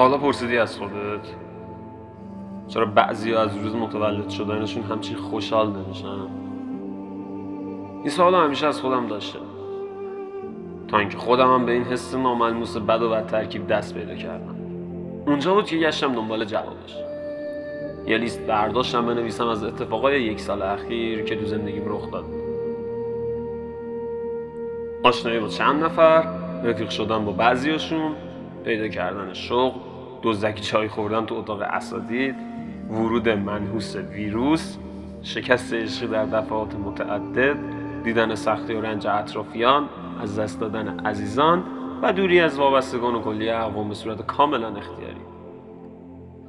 حالا پرسیدی از خودت؟ چرا بعضی از روز متولد شدنشون همچین خوشحال نمیشن؟ این سوال همیشه از خودم داشته. تا اینکه خودم هم به این حس ناملموس بد و بد ترکیب دست پیدا کردم. اونجا بود که گشتم دنبال جوابش. یه لیست برداشتم بنویسم از اتفاقای یک سال اخیر که تو زندگیم رخ داد. آشنایی با چند نفر رفیق شدن با بعضیاشون پیدا کردن شغل. دزدکی چای خوردن تو اتاق اساتید ورود منحوس ویروس شکست عشقی در دفعات متعدد دیدن سختی و رنج اطرافیان از دست دادن عزیزان و دوری از وابستگان و کلی اقوام به صورت کاملا اختیاری.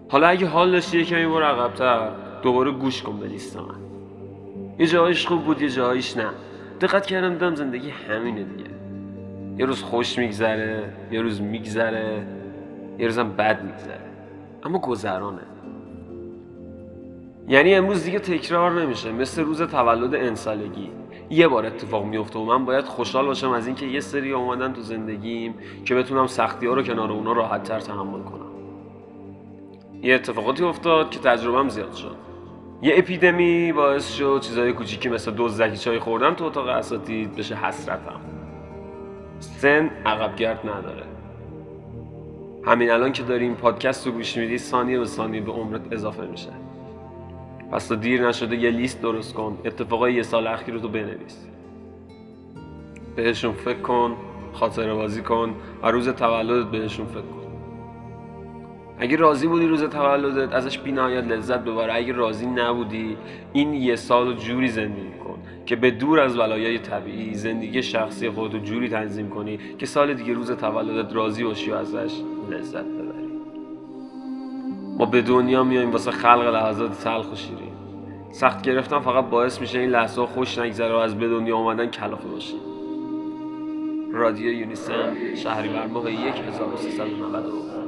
حالا اگه حال داشتی کمی برو عقبتر دوباره گوش کن به لیست من. یه جایش خوب بود یه جایش نه. دقت کردم دیدم زندگی همینه دیگه. یه روز خوش میگذره یه روز میگذره. یه روزم بد میگذره. اما گذرانه. یعنی امروز دیگه تکرار نمیشه. مثل روز تولد انسالگی. یه بار اتفاق میفته و من باید خوشحال باشم از اینکه یه سری اومدن تو زندگیم که بتونم سختی ها رو کنار اونا راحت تر تحمل کنم. یه اتفاقاتی افتاد که تجربهم زیاد شد. یه اپیدمی باعث شد چیزای کوچیکی مثل دزدکی چای خوردن تو اتاق اساتید بشه حسرتم. سن عقبگرد نداره. همین الان که داریم پادکست رو گوش میدی ثانیه به ثانیه به عمرت اضافه میشه. پس تا دیر نشده یه لیست درست کن اتفاقای یه سال اخیر رو تو بنویس. بهشون فکر کن خاطره بازی کن و روز تولدت بهشون فکر کن. اگه راضی بودی روز تولدت ازش بینهایت لذت ببر. اگه راضی نبودی این یه سال رو جوری زندگی کن که به دور از ولایای طبیعی زندگی شخصی خودتو جوری تنظیم کنی که سال دیگه روز تولدت راضی باشی و ازش لذت ببری ما به دنیا میایم واسه خلق لحظات تلخ و شیرین. سخت گرفتن فقط باعث میشه این لحظه خوش نگذره و از به دنیا آمدن کلافه باشی رادیو یونیسم شهریور ماه 1399